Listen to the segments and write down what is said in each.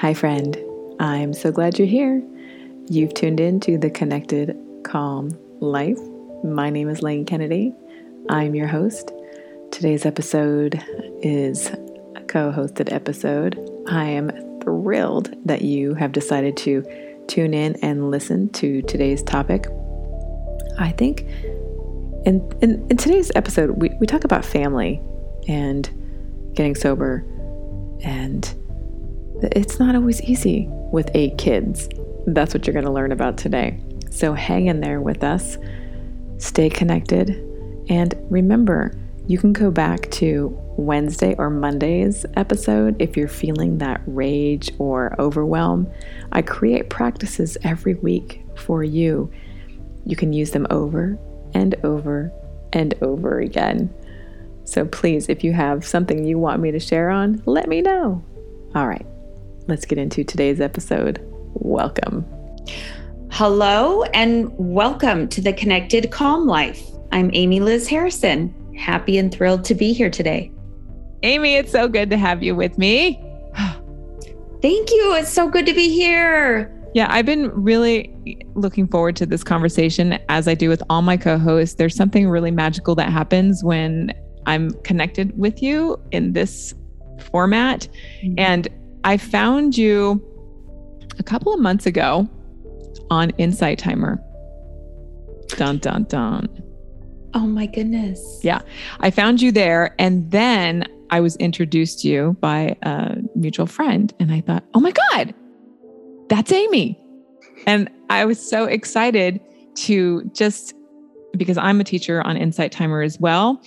Hi, friend. I'm so glad you're here. You've tuned in to the Connected Calm Life. My name is Lane Kennedy. I'm your host. Today's episode is a co hosted episode. I am thrilled that you have decided to tune in and listen to today's topic. I think in, in, in today's episode, we, we talk about family and getting sober and it's not always easy with eight kids. That's what you're going to learn about today. So hang in there with us, stay connected, and remember, you can go back to Wednesday or Monday's episode if you're feeling that rage or overwhelm. I create practices every week for you. You can use them over and over and over again. So please, if you have something you want me to share on, let me know. All right, let's get into today's episode. Welcome. Hello, and welcome to the Connected Calm Life. I'm Amy Liz Harrison. Happy and thrilled to be here today. Amy, it's so good to have you with me. Thank you. It's so good to be here. Yeah, I've been really looking forward to this conversation as I do with all my co hosts. There's something really magical that happens when I'm connected with you in this format. Mm-hmm. And I found you a couple of months ago on Insight Timer. Dun, dun, dun. Oh my goodness. Yeah. I found you there. And then I was introduced to you by a mutual friend. And I thought, oh my God, that's Amy. And I was so excited to just because I'm a teacher on Insight Timer as well.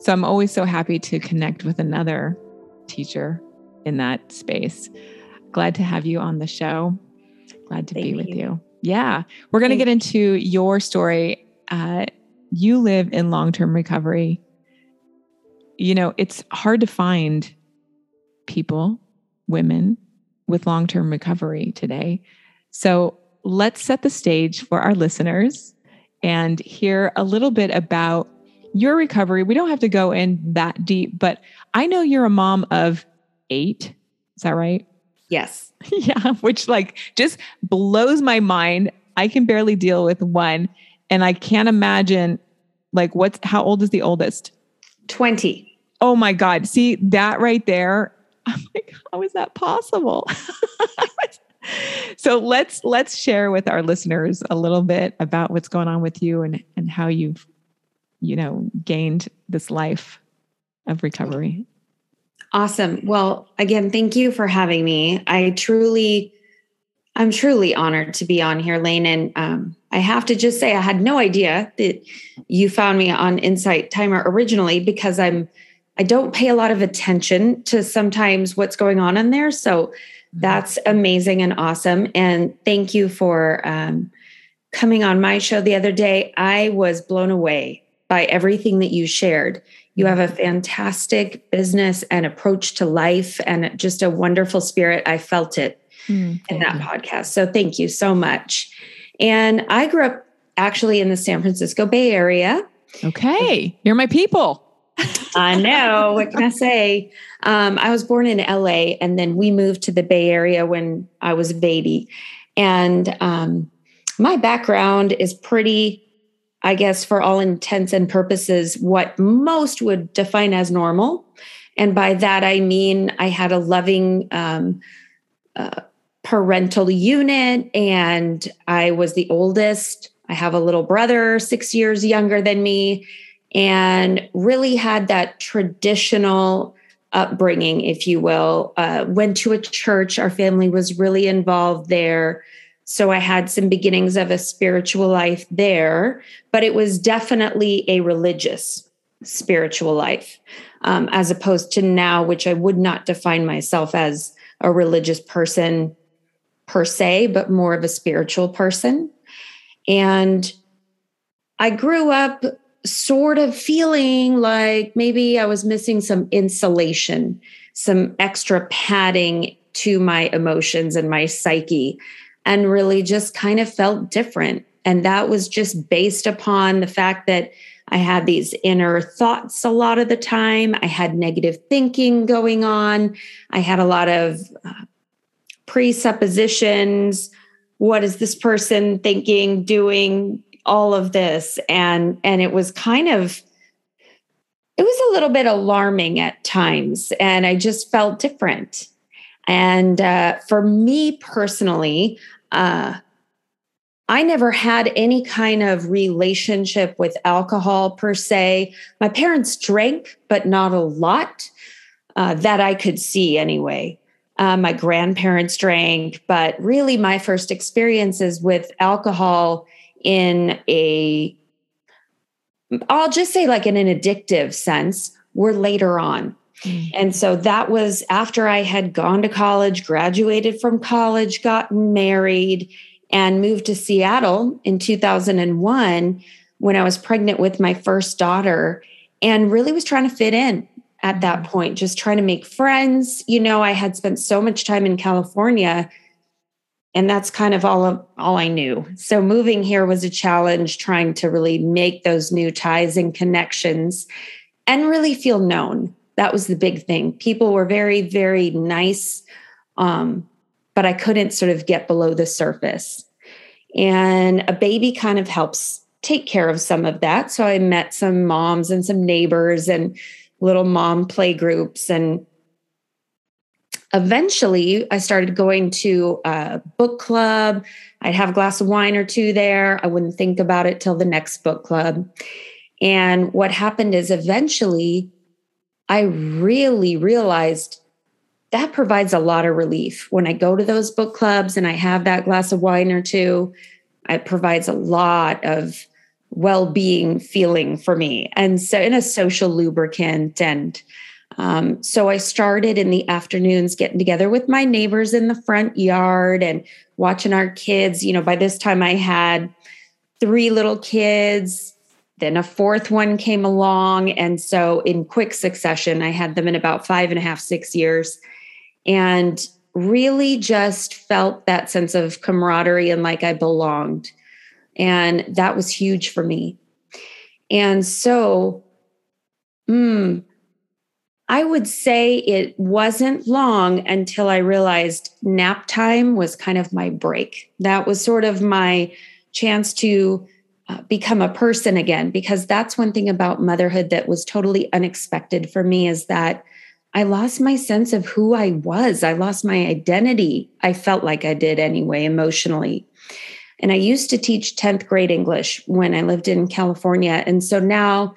So I'm always so happy to connect with another teacher in that space. Glad to have you on the show. Glad to Thank be with you. you. Yeah. We're going to get into your story. Uh, you live in long term recovery. You know, it's hard to find people, women with long term recovery today. So let's set the stage for our listeners and hear a little bit about your recovery. We don't have to go in that deep, but I know you're a mom of eight. Is that right? Yes. yeah, which like just blows my mind. I can barely deal with one. And I can't imagine like what's how old is the oldest? 20. Oh my God. See that right there. I'm like, how is that possible? so let's let's share with our listeners a little bit about what's going on with you and and how you've you know gained this life of recovery. Awesome. Well, again, thank you for having me. I truly, I'm truly honored to be on here, Lane. And um, I have to just say, I had no idea that you found me on Insight Timer originally because I'm, I don't pay a lot of attention to sometimes what's going on in there. So that's amazing and awesome. And thank you for um, coming on my show the other day. I was blown away by everything that you shared. You have a fantastic business and approach to life and just a wonderful spirit. I felt it mm, in that you. podcast. So thank you so much. And I grew up actually in the San Francisco Bay Area. Okay. You're my people. I know. What can I say? Um, I was born in LA and then we moved to the Bay Area when I was a baby. And um, my background is pretty I guess, for all intents and purposes, what most would define as normal. And by that, I mean I had a loving um, uh, parental unit, and I was the oldest. I have a little brother, six years younger than me, and really had that traditional upbringing, if you will. Uh, went to a church, our family was really involved there. So I had some beginnings of a spiritual life there, but it was definitely a religious spiritual life, um, as opposed to now, which I would not define myself as a religious person per se, but more of a spiritual person. And I grew up sort of feeling like maybe I was missing some insulation, some extra padding to my emotions and my psyche and really just kind of felt different. And that was just based upon the fact that I had these inner thoughts a lot of the time. I had negative thinking going on. I had a lot of uh, presuppositions. What is this person thinking, doing, all of this? And and it was kind of it was a little bit alarming at times, and I just felt different. And uh, for me personally, uh, I never had any kind of relationship with alcohol per se. My parents drank, but not a lot uh, that I could see anyway. Uh, my grandparents drank, but really my first experiences with alcohol in a, I'll just say like in an addictive sense, were later on. Mm. And so that was after I had gone to college, graduated from college, gotten married, and moved to Seattle in 2001 when I was pregnant with my first daughter and really was trying to fit in at that mm-hmm. point, just trying to make friends. You know, I had spent so much time in California and that's kind of all of, all I knew. So moving here was a challenge trying to really make those new ties and connections and really feel known. That was the big thing. People were very very nice um, but I couldn't sort of get below the surface. And a baby kind of helps take care of some of that. So I met some moms and some neighbors and little mom play groups. And eventually I started going to a book club. I'd have a glass of wine or two there. I wouldn't think about it till the next book club. And what happened is eventually I really realized that provides a lot of relief. When I go to those book clubs and I have that glass of wine or two, it provides a lot of well-being feeling for me and so in a social lubricant and um, so i started in the afternoons getting together with my neighbors in the front yard and watching our kids you know by this time i had three little kids then a fourth one came along and so in quick succession i had them in about five and a half six years and really just felt that sense of camaraderie and like I belonged. And that was huge for me. And so, mm, I would say it wasn't long until I realized nap time was kind of my break. That was sort of my chance to uh, become a person again, because that's one thing about motherhood that was totally unexpected for me is that I lost my sense of who I was. I lost my identity. I felt like I did anyway, emotionally. And I used to teach 10th grade English when I lived in California. And so now,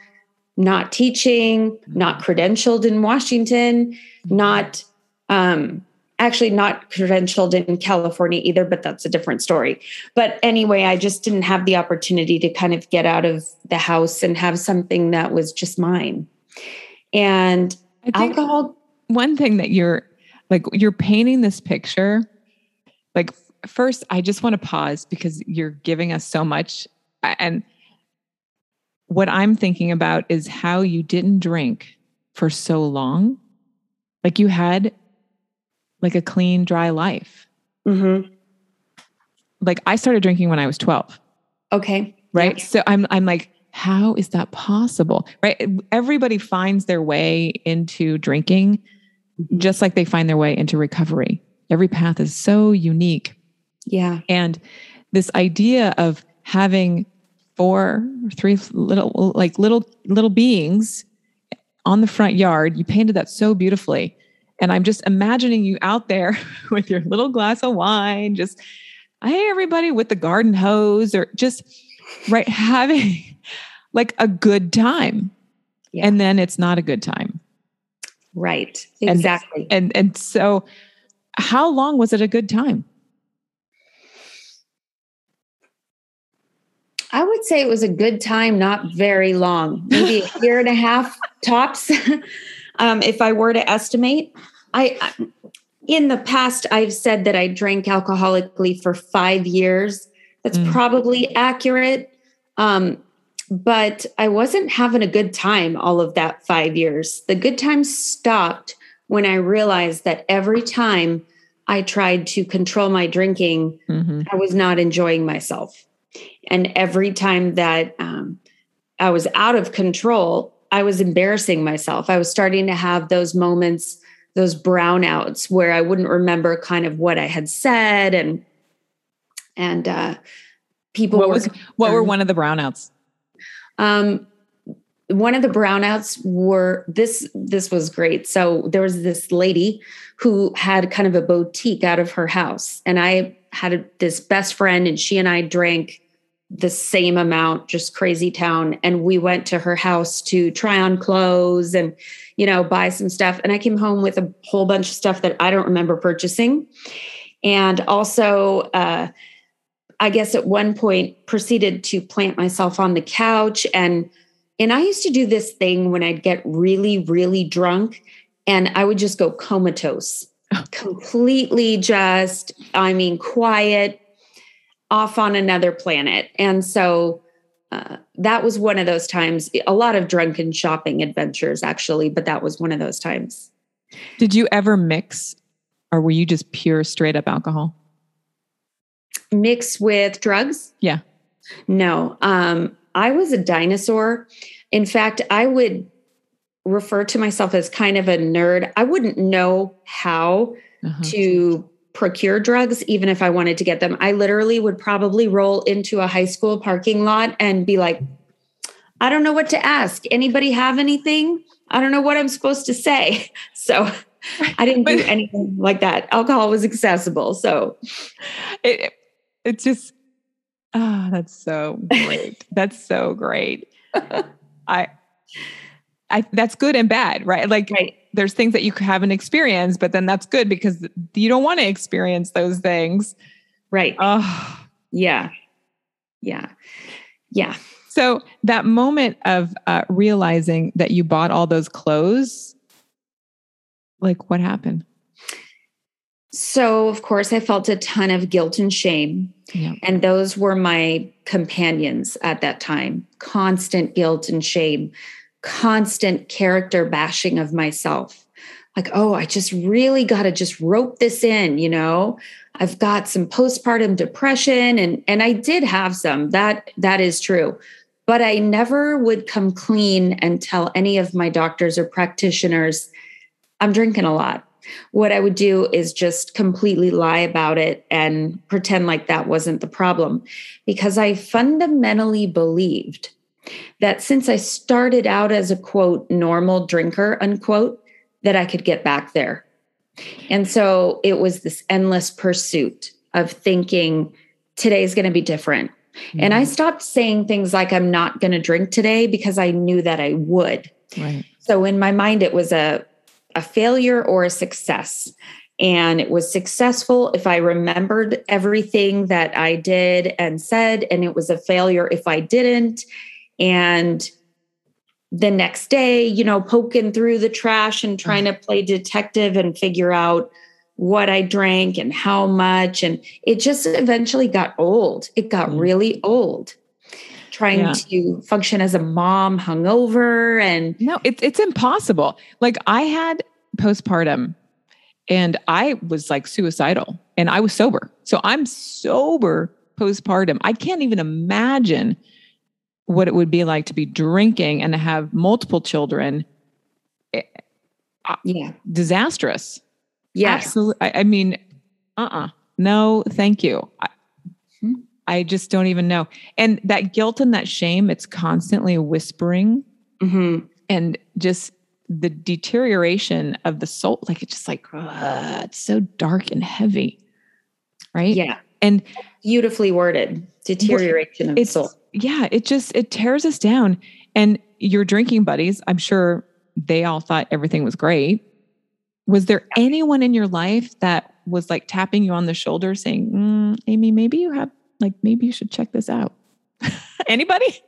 not teaching, not credentialed in Washington, not um, actually not credentialed in California either, but that's a different story. But anyway, I just didn't have the opportunity to kind of get out of the house and have something that was just mine. And I think alcohol. One thing that you're like, you're painting this picture. Like, first, I just want to pause because you're giving us so much. And what I'm thinking about is how you didn't drink for so long. Like, you had like a clean, dry life. Mm-hmm. Like, I started drinking when I was 12. Okay. Right. Yeah. So I'm, I'm like, how is that possible? Right? Everybody finds their way into drinking mm-hmm. just like they find their way into recovery. Every path is so unique. Yeah. And this idea of having four three little like little little beings on the front yard, you painted that so beautifully. And I'm just imagining you out there with your little glass of wine, just hey everybody with the garden hose or just right having like a good time. Yeah. And then it's not a good time. Right. Exactly. And, and and so how long was it a good time? I would say it was a good time, not very long, maybe a year and a half tops. um, if I were to estimate, I, in the past, I've said that I drank alcoholically for five years. That's mm. probably accurate. Um, but I wasn't having a good time all of that five years. The good times stopped when I realized that every time I tried to control my drinking, mm-hmm. I was not enjoying myself. And every time that um, I was out of control, I was embarrassing myself. I was starting to have those moments those brownouts where I wouldn't remember kind of what I had said and and uh people what were was what were one of the brownouts? um one of the brownouts were this this was great so there was this lady who had kind of a boutique out of her house and i had a, this best friend and she and i drank the same amount just crazy town. And we went to her house to try on clothes and you know buy some stuff. And i came home with a whole bunch of stuff that i don't remember purchasing. And also uh i guess at one point proceeded to plant myself on the couch. And and I used to do this thing when I'd get really, really drunk and I would just go comatose, completely just, I mean, quiet, off on another planet. And so uh, that was one of those times, a lot of drunken shopping adventures, actually, but that was one of those times. Did you ever mix or were you just pure straight up alcohol? Mix with drugs? Yeah. No. Um, I was a dinosaur. In fact, I would refer to myself as kind of a nerd. I wouldn't know how uh-huh. to procure drugs, even if I wanted to get them. I literally would probably roll into a high school parking lot and be like, I don't know what to ask. Anybody have anything? I don't know what I'm supposed to say. So I didn't do anything like that. Alcohol was accessible. So it, it's just Oh, that's so great. that's so great. I I that's good and bad, right? Like right. There's things that you haven't experienced, but then that's good because you don't want to experience those things. Right. Oh. Yeah. Yeah. Yeah. So that moment of uh, realizing that you bought all those clothes, like what happened? So, of course, I felt a ton of guilt and shame. Yeah. And those were my companions at that time constant guilt and shame, constant character bashing of myself. Like, oh, I just really got to just rope this in, you know? I've got some postpartum depression and and I did have some. That that is true. But I never would come clean and tell any of my doctors or practitioners I'm drinking a lot what I would do is just completely lie about it and pretend like that wasn't the problem because I fundamentally believed that since I started out as a quote normal drinker unquote that I could get back there. And so it was this endless pursuit of thinking today's going to be different. Mm-hmm. And I mm-hmm. stopped saying things like I'm not going to drink today because I knew that I would. Right. So in my mind it was a a failure or a success. And it was successful if I remembered everything that I did and said, and it was a failure if I didn't. And the next day, you know, poking through the trash and trying to play detective and figure out what I drank and how much. And it just eventually got old. It got mm. really old trying yeah. to function as a mom hungover and no it, it's impossible like i had postpartum and i was like suicidal and i was sober so i'm sober postpartum i can't even imagine what it would be like to be drinking and to have multiple children eh, uh, yeah disastrous yeah absolutely I, I mean uh-uh no thank you I, I just don't even know. And that guilt and that shame, it's constantly whispering mm-hmm. and just the deterioration of the soul. Like it's just like, it's so dark and heavy. Right. Yeah. And beautifully worded deterioration of the soul. Yeah. It just, it tears us down. And your drinking buddies, I'm sure they all thought everything was great. Was there anyone in your life that was like tapping you on the shoulder saying, mm, Amy, maybe you have like maybe you should check this out. Anybody?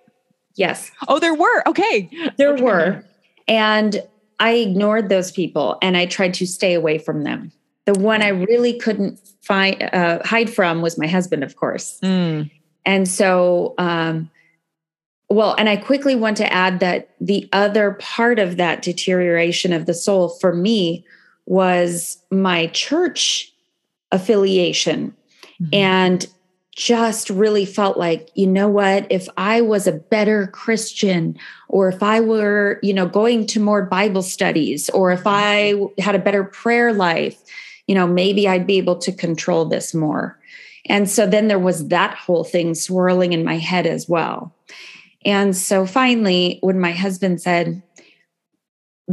Yes. Oh, there were. Okay. There okay. were. And I ignored those people and I tried to stay away from them. The one I really couldn't find uh, hide from was my husband, of course. Mm. And so, um, well, and I quickly want to add that the other part of that deterioration of the soul for me was my church affiliation. Mm-hmm. And just really felt like, you know what, if I was a better Christian, or if I were, you know, going to more Bible studies, or if I had a better prayer life, you know, maybe I'd be able to control this more. And so then there was that whole thing swirling in my head as well. And so finally, when my husband said,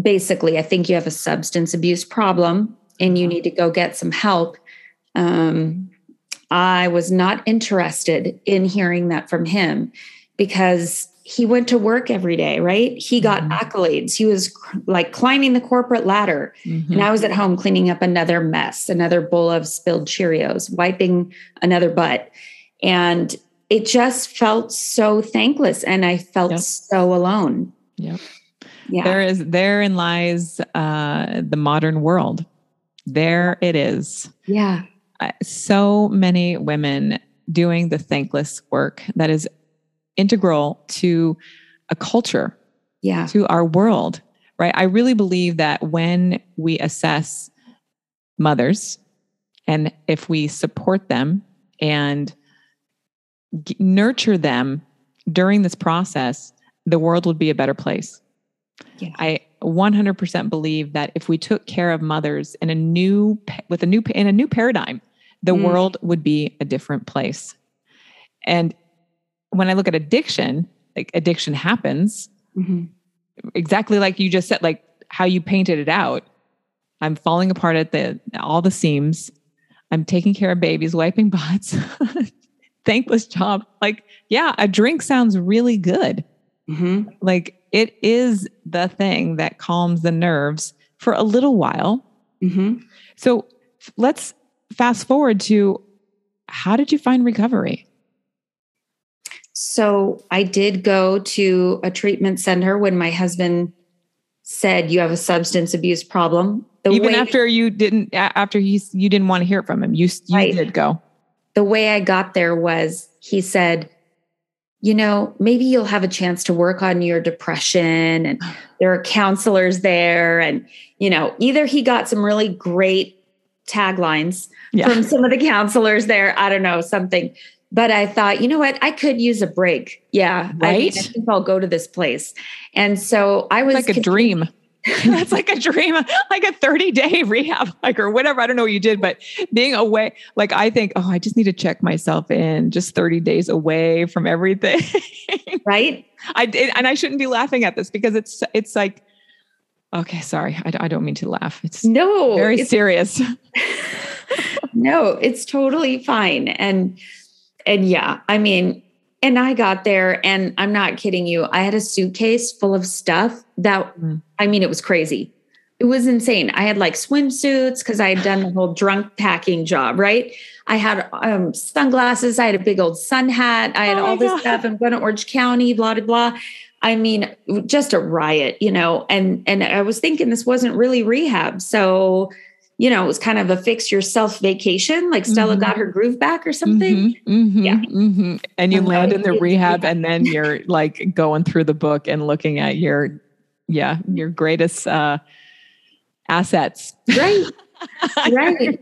basically, I think you have a substance abuse problem and you need to go get some help, um, I was not interested in hearing that from him because he went to work every day, right? He got mm-hmm. accolades. He was like climbing the corporate ladder. Mm-hmm. And I was at home cleaning up another mess, another bowl of spilled Cheerios, wiping another butt. And it just felt so thankless and I felt yep. so alone. Yep. Yeah. There is therein lies uh the modern world. There it is. Yeah. So many women doing the thankless work that is integral to a culture, yeah, to our world, right? I really believe that when we assess mothers and if we support them and g- nurture them during this process, the world would be a better place. Yeah. I 100% believe that if we took care of mothers in a new with a new in a new paradigm, the mm. world would be a different place. And when I look at addiction, like addiction happens mm-hmm. exactly like you just said, like how you painted it out. I'm falling apart at the all the seams. I'm taking care of babies, wiping butts. Thankless job. Like, yeah, a drink sounds really good. Mm-hmm. Like it is the thing that calms the nerves for a little while. Mm-hmm. So let's fast forward to how did you find recovery? So I did go to a treatment center when my husband said you have a substance abuse problem. The Even way, after you didn't, after he you didn't want to hear it from him, you, you right. did go. The way I got there was he said, you know, maybe you'll have a chance to work on your depression and there are counselors there. And, you know, either he got some really great taglines yeah. from some of the counselors there. I don't know, something but I thought, you know what? I could use a break. Yeah. Right. I, mean, I think I'll go to this place. And so I was like a dream. That's like a dream, like a 30 day rehab, like, or whatever. I don't know what you did, but being away, like, I think, oh, I just need to check myself in just 30 days away from everything. right. I did. And I shouldn't be laughing at this because it's, it's like, okay, sorry. I, I don't mean to laugh. It's no, very it's, serious. no, it's totally fine. And, and yeah, I mean, and I got there and I'm not kidding you. I had a suitcase full of stuff that mm. I mean, it was crazy. It was insane. I had like swimsuits because I had done the whole drunk packing job, right? I had um, sunglasses. I had a big old sun hat. I had oh all this God. stuff. I'm going to Orange County, blah, blah, blah. I mean, just a riot, you know. And and I was thinking this wasn't really rehab. So you know, it was kind of a fix yourself vacation, like Stella mm-hmm. got her groove back or something. Mm-hmm, mm-hmm, yeah. Mm-hmm. And you land in the rehab and then you're like going through the book and looking at your, yeah, your greatest uh, assets. Right. right.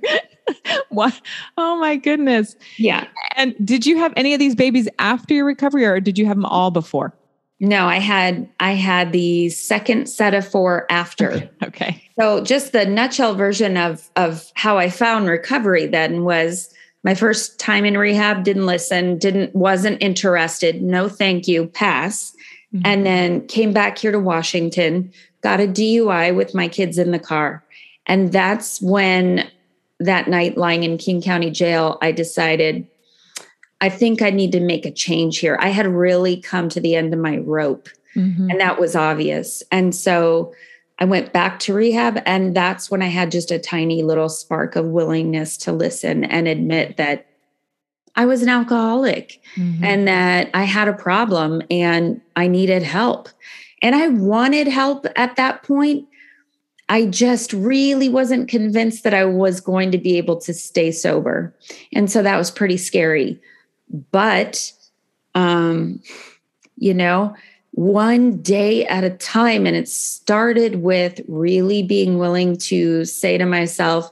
what? Oh my goodness. Yeah. And did you have any of these babies after your recovery or did you have them all before? No, I had I had the second set of four after. Okay. okay. So just the nutshell version of of how I found recovery then was my first time in rehab, didn't listen, didn't wasn't interested, no thank you, pass. Mm-hmm. And then came back here to Washington, got a DUI with my kids in the car. And that's when that night lying in King County jail, I decided I think I need to make a change here. I had really come to the end of my rope, mm-hmm. and that was obvious. And so I went back to rehab, and that's when I had just a tiny little spark of willingness to listen and admit that I was an alcoholic mm-hmm. and that I had a problem and I needed help. And I wanted help at that point. I just really wasn't convinced that I was going to be able to stay sober. And so that was pretty scary but um you know one day at a time and it started with really being willing to say to myself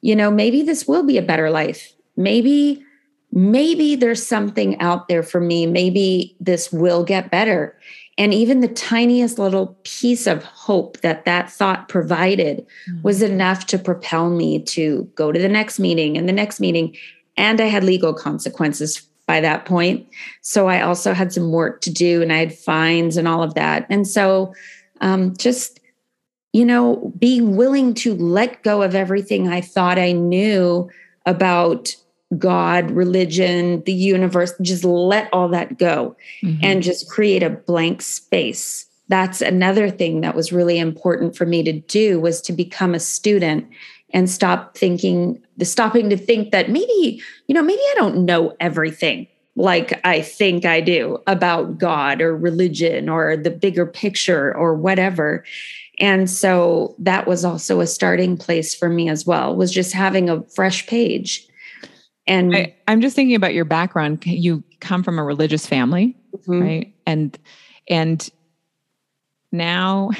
you know maybe this will be a better life maybe maybe there's something out there for me. Maybe this will get better. And even the tiniest little piece of hope that that thought provided mm-hmm. was enough to propel me to go to the next meeting and the next meeting. And I had legal consequences by that point. So I also had some work to do and I had fines and all of that. And so um, just, you know, being willing to let go of everything I thought I knew about God, religion, the universe, just let all that go mm-hmm. and just create a blank space. That's another thing that was really important for me to do was to become a student and stop thinking the stopping to think that maybe, you know, maybe I don't know everything like I think I do about God or religion or the bigger picture or whatever. And so that was also a starting place for me as well, was just having a fresh page. And I, am just thinking about your background. You come from a religious family, mm-hmm. right? And and now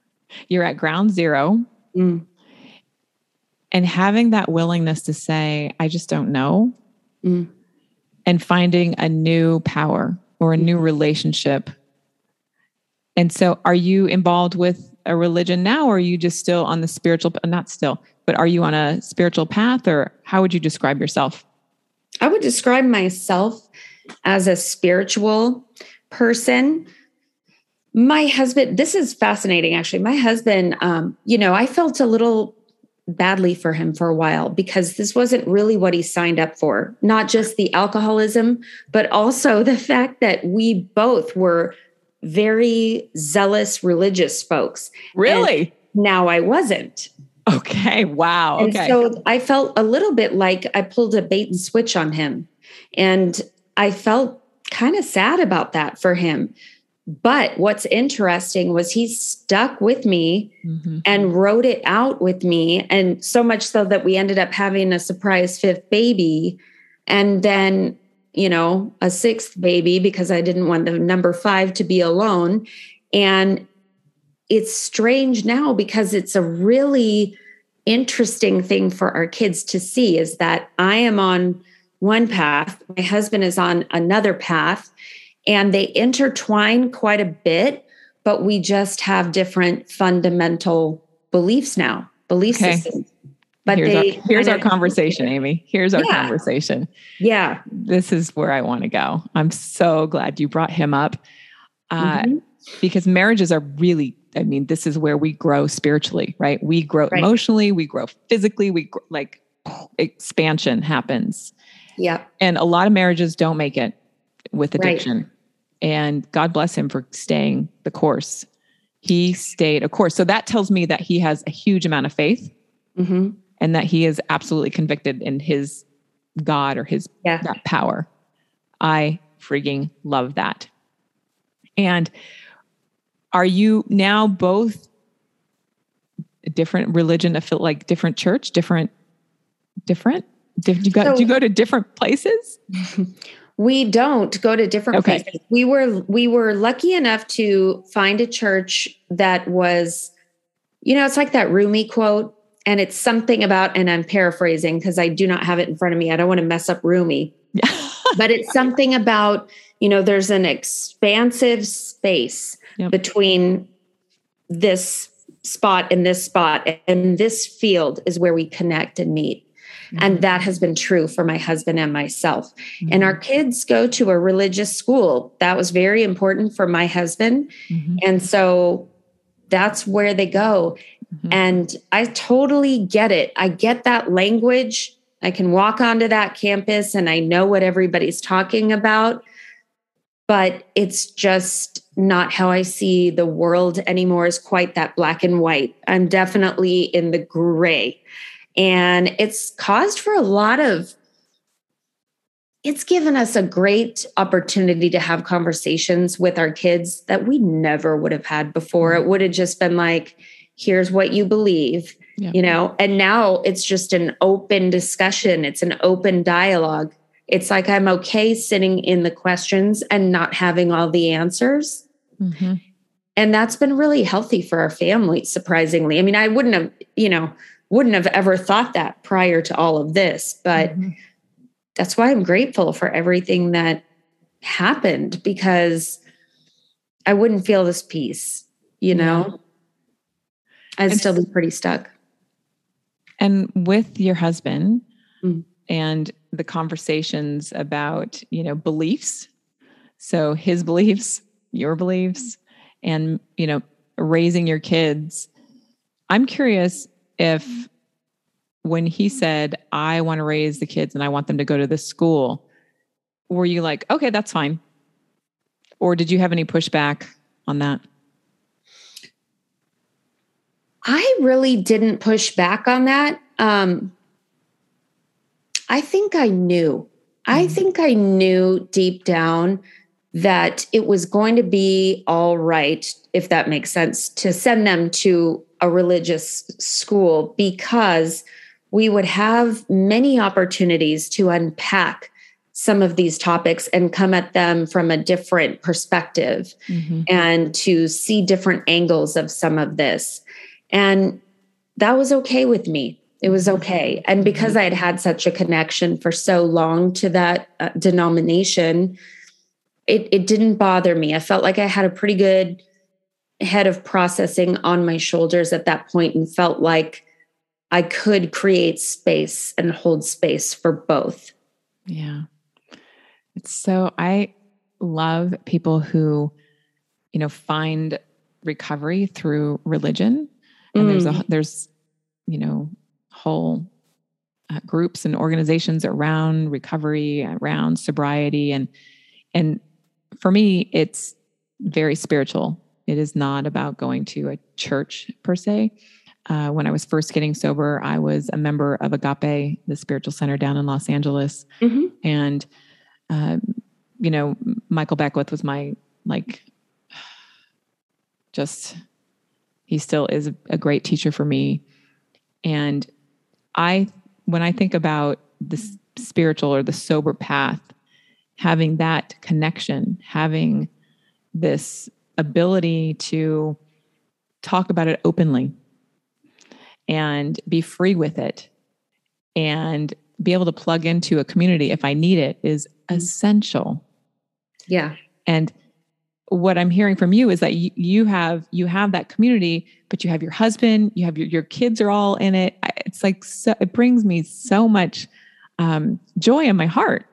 you're at ground zero. Mm. And having that willingness to say, I just don't know. Mm and finding a new power or a new mm-hmm. relationship. And so, are you involved with a religion now, or are you just still on the spiritual, not still, but are you on a spiritual path, or how would you describe yourself? I would describe myself as a spiritual person. My husband, this is fascinating actually. My husband, um, you know, I felt a little badly for him for a while because this wasn't really what he signed up for. Not just the alcoholism, but also the fact that we both were very zealous religious folks. Really? And now I wasn't. Okay. Wow. And okay. so I felt a little bit like I pulled a bait and switch on him. And I felt kind of sad about that for him. But what's interesting was he stuck with me mm-hmm. and wrote it out with me. And so much so that we ended up having a surprise fifth baby. And then, you know, a sixth baby because I didn't want the number five to be alone. And it's strange now because it's a really interesting thing for our kids to see is that I am on one path, my husband is on another path and they intertwine quite a bit, but we just have different fundamental beliefs now, belief okay. systems. But here's, they, our, here's our conversation, Amy. Here's our yeah. conversation. Yeah. This is where I want to go. I'm so glad you brought him up uh, mm-hmm. because marriages are really, I mean, this is where we grow spiritually, right? We grow right. emotionally, we grow physically, we grow, like expansion happens. Yeah. And a lot of marriages don't make it with addiction. Right. And God bless him for staying the course. He stayed a course. So that tells me that he has a huge amount of faith mm-hmm. and that he is absolutely convicted in his God or his yeah. that power. I freaking love that. And are you now both a different religion, like different church, different, different? Did you go, so, do you go to different places? We don't go to different okay. places. We were we were lucky enough to find a church that was, you know, it's like that Rumi quote, and it's something about, and I'm paraphrasing because I do not have it in front of me. I don't want to mess up Rumi. but it's something about, you know, there's an expansive space yep. between this spot and this spot, and this field is where we connect and meet. Mm-hmm. And that has been true for my husband and myself. Mm-hmm. And our kids go to a religious school. That was very important for my husband. Mm-hmm. And so that's where they go. Mm-hmm. And I totally get it. I get that language. I can walk onto that campus and I know what everybody's talking about, but it's just not how I see the world anymore is quite that black and white. I'm definitely in the gray. And it's caused for a lot of, it's given us a great opportunity to have conversations with our kids that we never would have had before. It would have just been like, here's what you believe, yeah. you know, and now it's just an open discussion, it's an open dialogue. It's like I'm okay sitting in the questions and not having all the answers. Mm-hmm. And that's been really healthy for our family, surprisingly. I mean, I wouldn't have, you know, wouldn't have ever thought that prior to all of this, but mm-hmm. that's why I'm grateful for everything that happened because I wouldn't feel this peace, you know? I'd and still be pretty stuck. And with your husband mm. and the conversations about, you know, beliefs. So his beliefs, your beliefs, and, you know, raising your kids. I'm curious if when he said, I want to raise the kids and I want them to go to this school, were you like, okay, that's fine? Or did you have any pushback on that? I really didn't push back on that. Um, I think I knew. I mm-hmm. think I knew deep down that it was going to be all right, if that makes sense, to send them to a religious school because we would have many opportunities to unpack some of these topics and come at them from a different perspective mm-hmm. and to see different angles of some of this. And that was okay with me. It was mm-hmm. okay. And because mm-hmm. I had had such a connection for so long to that uh, denomination, it, it didn't bother me. I felt like I had a pretty good head of processing on my shoulders at that point and felt like I could create space and hold space for both. Yeah. It's so I love people who, you know, find recovery through religion. And mm. there's a mm. there's, you know, whole uh, groups and organizations around recovery, around sobriety and and for me it's very spiritual. It is not about going to a church per se. Uh, when I was first getting sober, I was a member of Agape, the spiritual center down in Los Angeles. Mm-hmm. And uh, you know, Michael Beckwith was my like just he still is a great teacher for me. And I when I think about the spiritual or the sober path, having that connection, having this ability to talk about it openly and be free with it and be able to plug into a community if I need it is mm-hmm. essential. Yeah. And what I'm hearing from you is that you, you have you have that community, but you have your husband, you have your your kids are all in it. It's like so, it brings me so much um, joy in my heart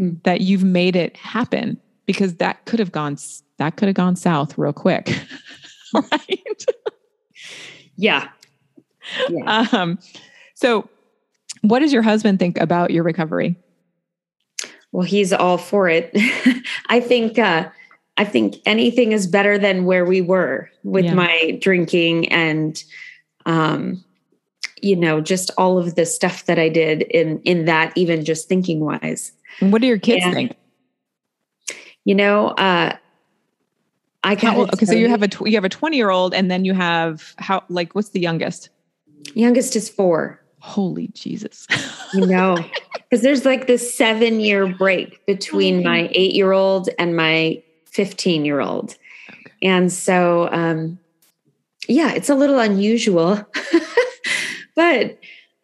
mm. that you've made it happen because that could have gone that could have gone south real quick, right? yeah. yeah. Um, so what does your husband think about your recovery? Well, he's all for it. I think uh, I think anything is better than where we were with yeah. my drinking and um, you know, just all of the stuff that I did in in that even just thinking wise. And what do your kids and, think? You know, uh I can't okay, so you have a tw- you have a 20 year old and then you have how like what's the youngest? Youngest is 4 holy Jesus. you know, because there's like this seven year break between mm-hmm. my eight year old and my 15 year old. Okay. And so, um, yeah, it's a little unusual, but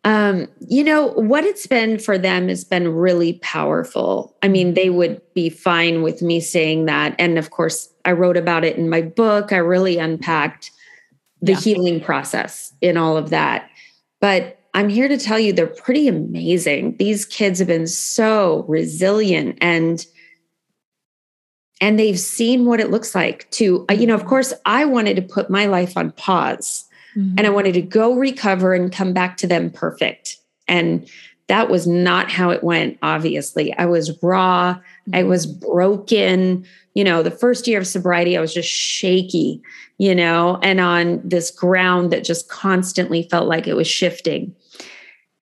um, you know, what it's been for them has been really powerful. I mean, they would be fine with me saying that. And of course, I wrote about it in my book. I really unpacked the yeah. healing process in all of that. But I'm here to tell you they're pretty amazing. These kids have been so resilient and and they've seen what it looks like to you know of course I wanted to put my life on pause mm-hmm. and I wanted to go recover and come back to them perfect. And that was not how it went obviously. I was raw, mm-hmm. I was broken. You know, the first year of sobriety I was just shaky, you know, and on this ground that just constantly felt like it was shifting.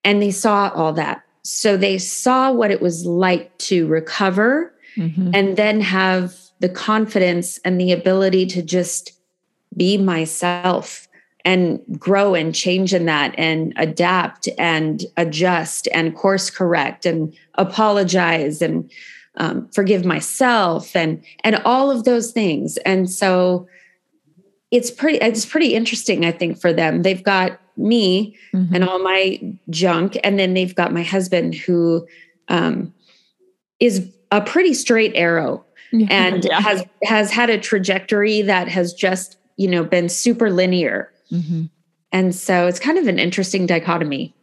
And they saw all that. So they saw what it was like to recover mm-hmm. and then have the confidence and the ability to just be myself and grow and change in that and adapt and adjust and course correct and apologize and um, forgive myself and and all of those things and so it's pretty it's pretty interesting i think for them they've got me mm-hmm. and all my junk. And then they've got my husband who um, is a pretty straight arrow and yeah. has has had a trajectory that has just you know been super linear mm-hmm. and so it's kind of an interesting dichotomy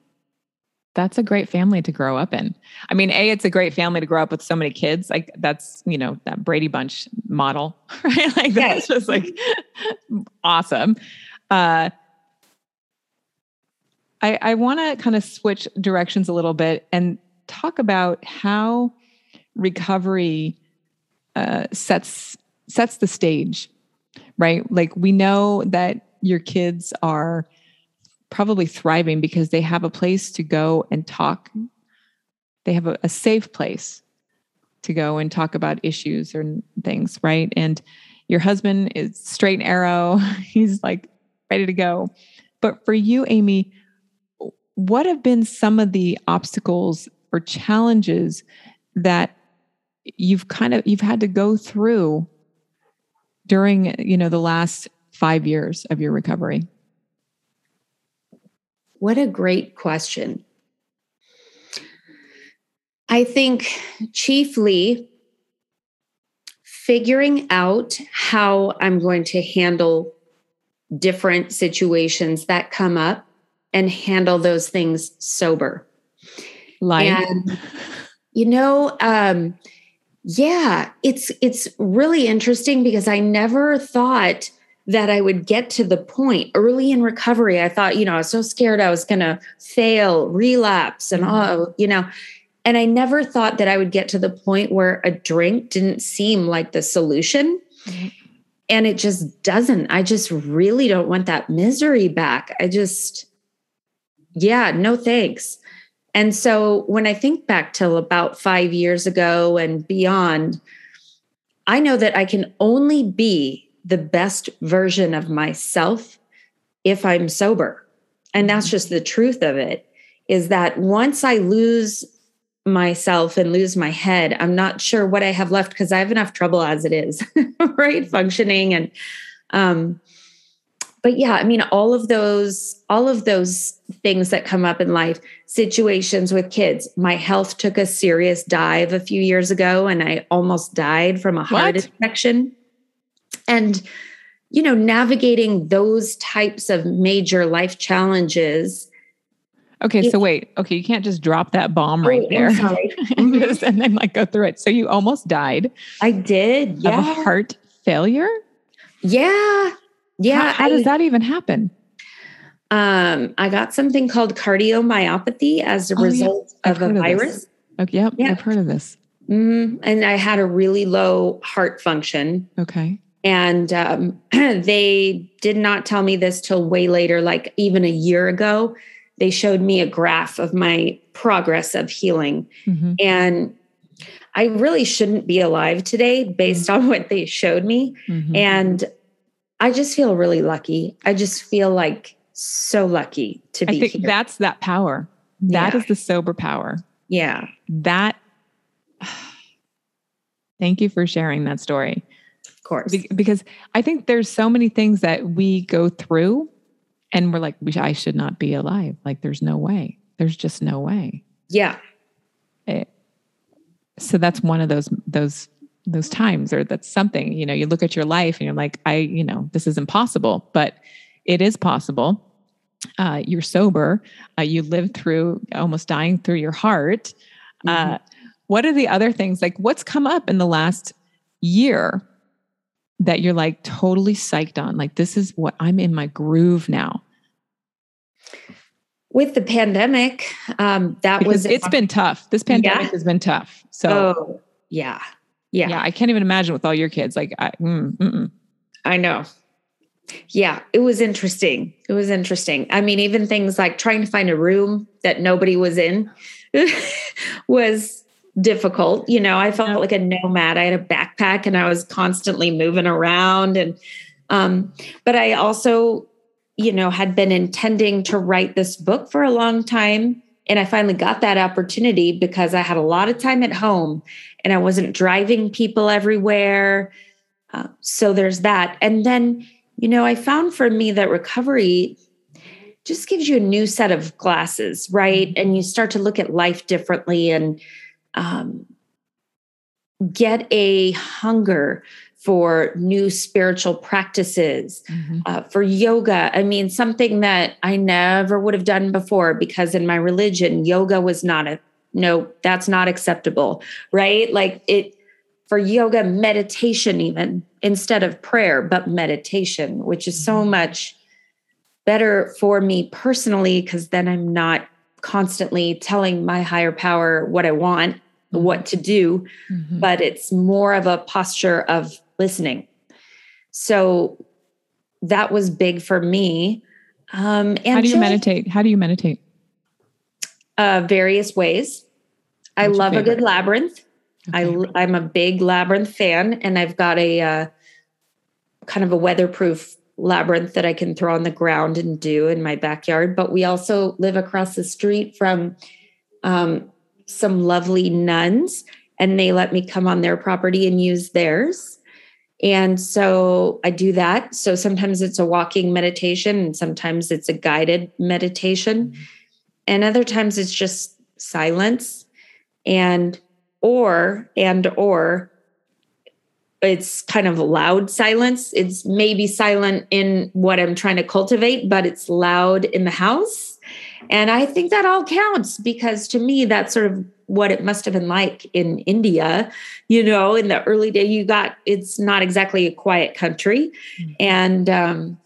that's a great family to grow up in i mean a it's a great family to grow up with so many kids like that's you know that brady bunch model right like that's yes. just like awesome uh i i want to kind of switch directions a little bit and talk about how recovery uh, sets sets the stage, right? Like we know that your kids are probably thriving because they have a place to go and talk. They have a, a safe place to go and talk about issues or things, right? And your husband is straight and arrow. He's like ready to go. But for you, Amy, what have been some of the obstacles or challenges that you've kind of you've had to go through during you know the last 5 years of your recovery? What a great question. I think chiefly figuring out how I'm going to handle different situations that come up and handle those things sober. Like, and, you know, um, yeah, it's it's really interesting because I never thought that I would get to the point early in recovery. I thought, you know, I was so scared I was going to fail, relapse, and mm-hmm. oh, you know, and I never thought that I would get to the point where a drink didn't seem like the solution. Mm-hmm. And it just doesn't. I just really don't want that misery back. I just, yeah, no thanks. And so when I think back till about five years ago and beyond, I know that I can only be the best version of myself if I'm sober. And that's just the truth of it is that once I lose myself and lose my head, I'm not sure what I have left because I have enough trouble as it is, right? Functioning and um but yeah, I mean all of those all of those things that come up in life, situations with kids. My health took a serious dive a few years ago and I almost died from a heart what? infection. And you know, navigating those types of major life challenges Okay, so wait. Okay, you can't just drop that bomb right oh, there and, then like go through it. So you almost died. I did. Yeah. Of a heart failure. Yeah, yeah. How, how does that even happen? Um, I got something called cardiomyopathy as a oh, result yeah. of a virus. Of okay, yep, yeah, I've heard of this. Mm-hmm. And I had a really low heart function. Okay. And um, they did not tell me this till way later, like even a year ago. They showed me a graph of my progress of healing. Mm-hmm. And I really shouldn't be alive today based mm-hmm. on what they showed me. Mm-hmm. And I just feel really lucky. I just feel like so lucky to be I think here. That's that power. That yeah. is the sober power. Yeah. That Thank you for sharing that story. Of course. Be- because I think there's so many things that we go through and we're like I should not be alive. Like there's no way. There's just no way. Yeah. It, eh, so that's one of those those those times or that's something you know you look at your life and you're like i you know this is impossible but it is possible uh, you're sober uh, you lived through almost dying through your heart uh, mm-hmm. what are the other things like what's come up in the last year that you're like totally psyched on like this is what i'm in my groove now with the pandemic um, that because was it's been tough this pandemic yeah. has been tough so oh, yeah yeah. Yeah. I can't even imagine with all your kids. Like, I, mm, I know. Yeah. It was interesting. It was interesting. I mean, even things like trying to find a room that nobody was in was difficult. You know, I felt like a nomad. I had a backpack and I was constantly moving around. And, um, but I also, you know, had been intending to write this book for a long time and I finally got that opportunity because I had a lot of time at home and I wasn't driving people everywhere. Uh, so there's that. And then, you know, I found for me that recovery just gives you a new set of glasses, right? And you start to look at life differently. And um, get a hunger for new spiritual practices, mm-hmm. uh, for yoga. I mean, something that I never would have done before because in my religion, yoga was not a no, that's not acceptable, right? Like it for yoga, meditation, even instead of prayer, but meditation, which is so mm-hmm. much better for me personally, because then I'm not constantly telling my higher power what I want, mm-hmm. what to do, mm-hmm. but it's more of a posture of listening. So that was big for me. Um, and How do you meditate? How do you meditate? Uh, various ways. What's I love a good labyrinth. Okay. I, I'm a big labyrinth fan, and I've got a uh, kind of a weatherproof labyrinth that I can throw on the ground and do in my backyard. But we also live across the street from um, some lovely nuns, and they let me come on their property and use theirs. And so I do that. So sometimes it's a walking meditation, and sometimes it's a guided meditation. And other times it's just silence and or and or it's kind of loud silence. It's maybe silent in what I'm trying to cultivate, but it's loud in the house. And I think that all counts because to me, that's sort of what it must have been like in India. You know, in the early day, you got it's not exactly a quiet country. Mm-hmm. And um,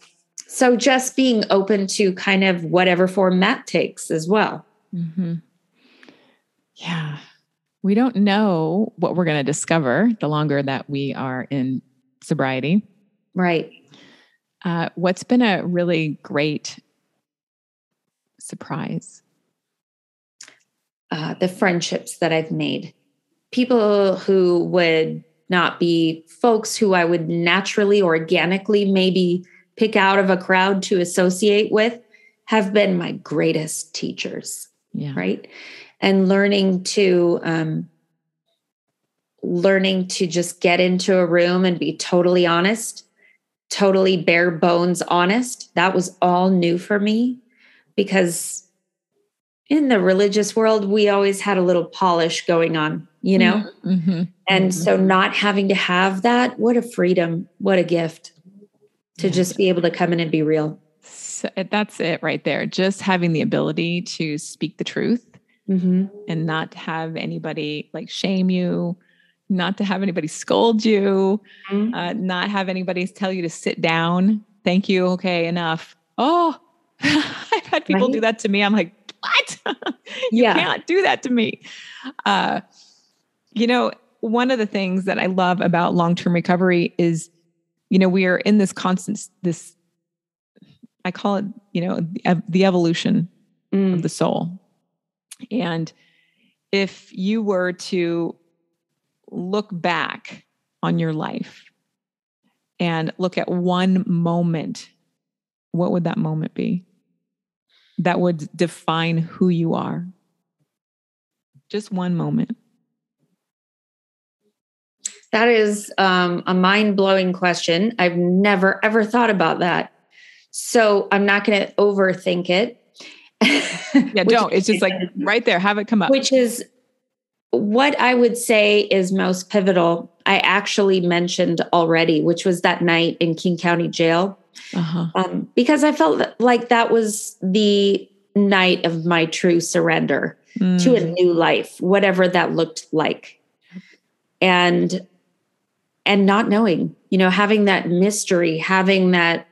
so just being open to kind of whatever form that takes as well. Mm-hmm. Yeah. We don't know what we're going to discover the longer that we are in sobriety. Right. Uh, what's been a really great surprise? uh, the friendships that I've made. People who would not be folks who I would naturally, organically maybe pick out of a crowd to associate with have been my greatest teachers. Yeah. Right. And learning to, um, learning to just get into a room and be totally honest, totally bare bones honest. That was all new for me because in the religious world, we always had a little polish going on, you know? Mm-hmm. mm-hmm. And mm-hmm. so not having to have that, what a freedom, what a gift to just be able to come in and be real. So that's it right there. Just having the ability to speak the truth mm-hmm. and not have anybody like shame you, not to have anybody scold you, mm-hmm. uh, not have anybody tell you to sit down. Thank you. Okay, enough. Oh, I've had people right? do that to me. I'm like, what? you yeah. can't do that to me. Uh, you know, one of the things that I love about long term recovery is, you know, we are in this constant, this, I call it, you know, the, the evolution mm. of the soul. And if you were to look back on your life and look at one moment, what would that moment be? that would define who you are? Just one moment. That is um, a mind blowing question. I've never, ever thought about that. So I'm not going to overthink it. yeah, don't. It's just like right there, have it come up. Which is what I would say is most pivotal. I actually mentioned already, which was that night in King County Jail uh-huh. um, because I felt like that was the night of my true surrender mm. to a mm. new life, whatever that looked like. And and not knowing, you know, having that mystery, having that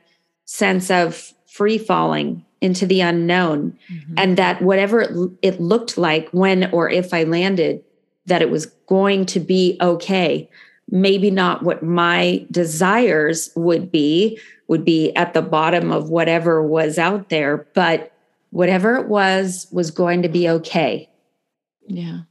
sense of free falling into the unknown mm-hmm. and that whatever it, it looked like when or if I landed that it was going to be okay maybe not what my desires would be would be at the bottom of whatever was out there, but whatever it was was going to be okay. Yeah.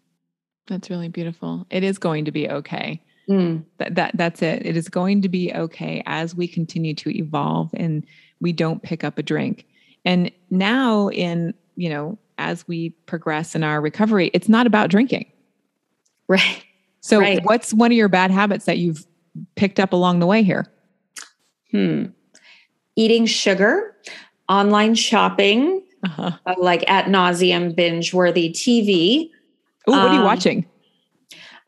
That's really beautiful. It is going to be okay. Mm. That, that that's it. It is going to be okay as we continue to evolve and we don't pick up a drink. And now in, you know, as we progress in our recovery, it's not about drinking. Right. So right. what's one of your bad habits that you've picked up along the way here? Hmm eating sugar, online shopping, uh-huh. uh, like at nauseum binge worthy TV. Oh, what um, are you um, watching?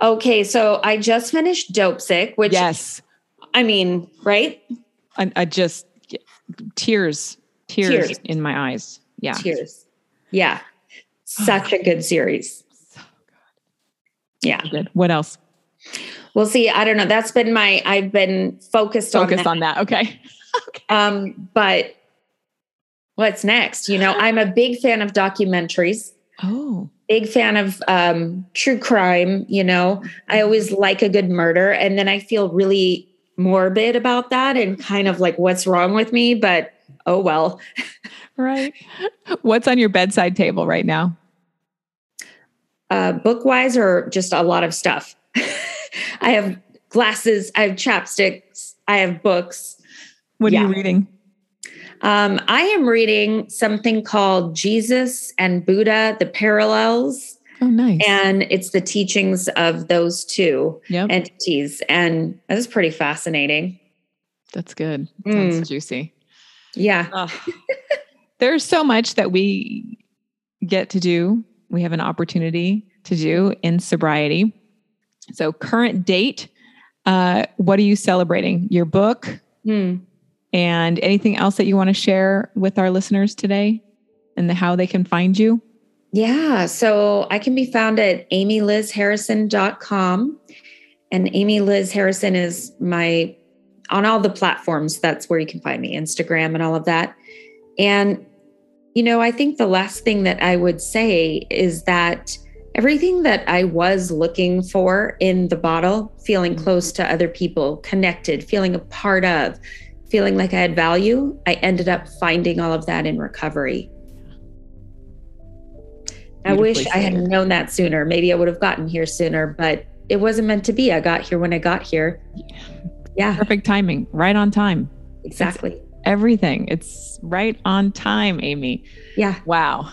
Okay, so I just finished Dopesick, which yes, I mean, right? I, I just tears, tears, tears in my eyes. Yeah, tears. Yeah, such a good series. So good. Yeah. Good. What else? We'll see. I don't know. That's been my. I've been focused focused on that. on that. Okay. okay. Um, but what's next? You know, I'm a big fan of documentaries. Oh. Big fan of um, true crime. You know, I always like a good murder, and then I feel really morbid about that and kind of like what's wrong with me. But oh well. right. What's on your bedside table right now? Uh, book wise, or just a lot of stuff. I have glasses. I have chapsticks. I have books. What yeah. are you reading? Um, I am reading something called Jesus and Buddha, the Parallels. Oh, nice. And it's the teachings of those two yep. entities. And that's pretty fascinating. That's good. Mm. Sounds juicy. Yeah. There's so much that we get to do. We have an opportunity to do in sobriety. So, current date, uh, what are you celebrating? Your book? Mm. And anything else that you want to share with our listeners today and the, how they can find you? Yeah. So I can be found at amylizharrison.com. And Amy Liz Harrison is my, on all the platforms, that's where you can find me, Instagram and all of that. And, you know, I think the last thing that I would say is that everything that I was looking for in the bottle, feeling mm-hmm. close to other people, connected, feeling a part of, feeling like I had value, I ended up finding all of that in recovery. I wish I had known that sooner. Maybe I would have gotten here sooner, but it wasn't meant to be. I got here when I got here. Yeah. Perfect timing, right on time. Exactly. It's everything. It's right on time, Amy. Yeah. Wow.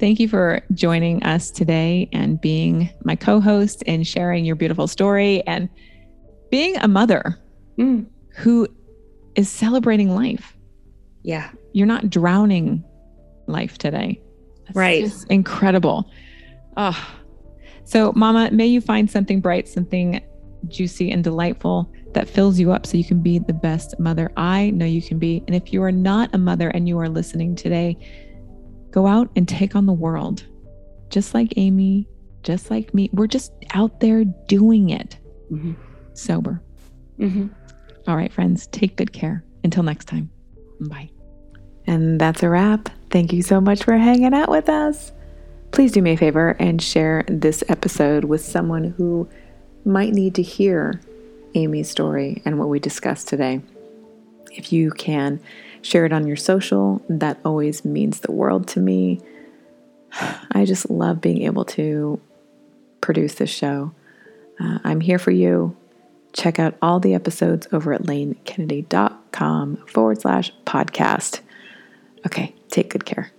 Thank you for joining us today and being my co host and sharing your beautiful story and being a mother mm. who is celebrating life. Yeah. You're not drowning life today. That's right. incredible. Oh. So, Mama, may you find something bright, something juicy and delightful that fills you up so you can be the best mother I know you can be. And if you are not a mother and you are listening today, go out and take on the world. Just like Amy, just like me. We're just out there doing it mm-hmm. sober. Mm-hmm. All right, friends, take good care. Until next time, bye. And that's a wrap. Thank you so much for hanging out with us. Please do me a favor and share this episode with someone who might need to hear Amy's story and what we discussed today. If you can share it on your social, that always means the world to me. I just love being able to produce this show. Uh, I'm here for you. Check out all the episodes over at lanekennedy.com forward slash podcast. Okay, take good care.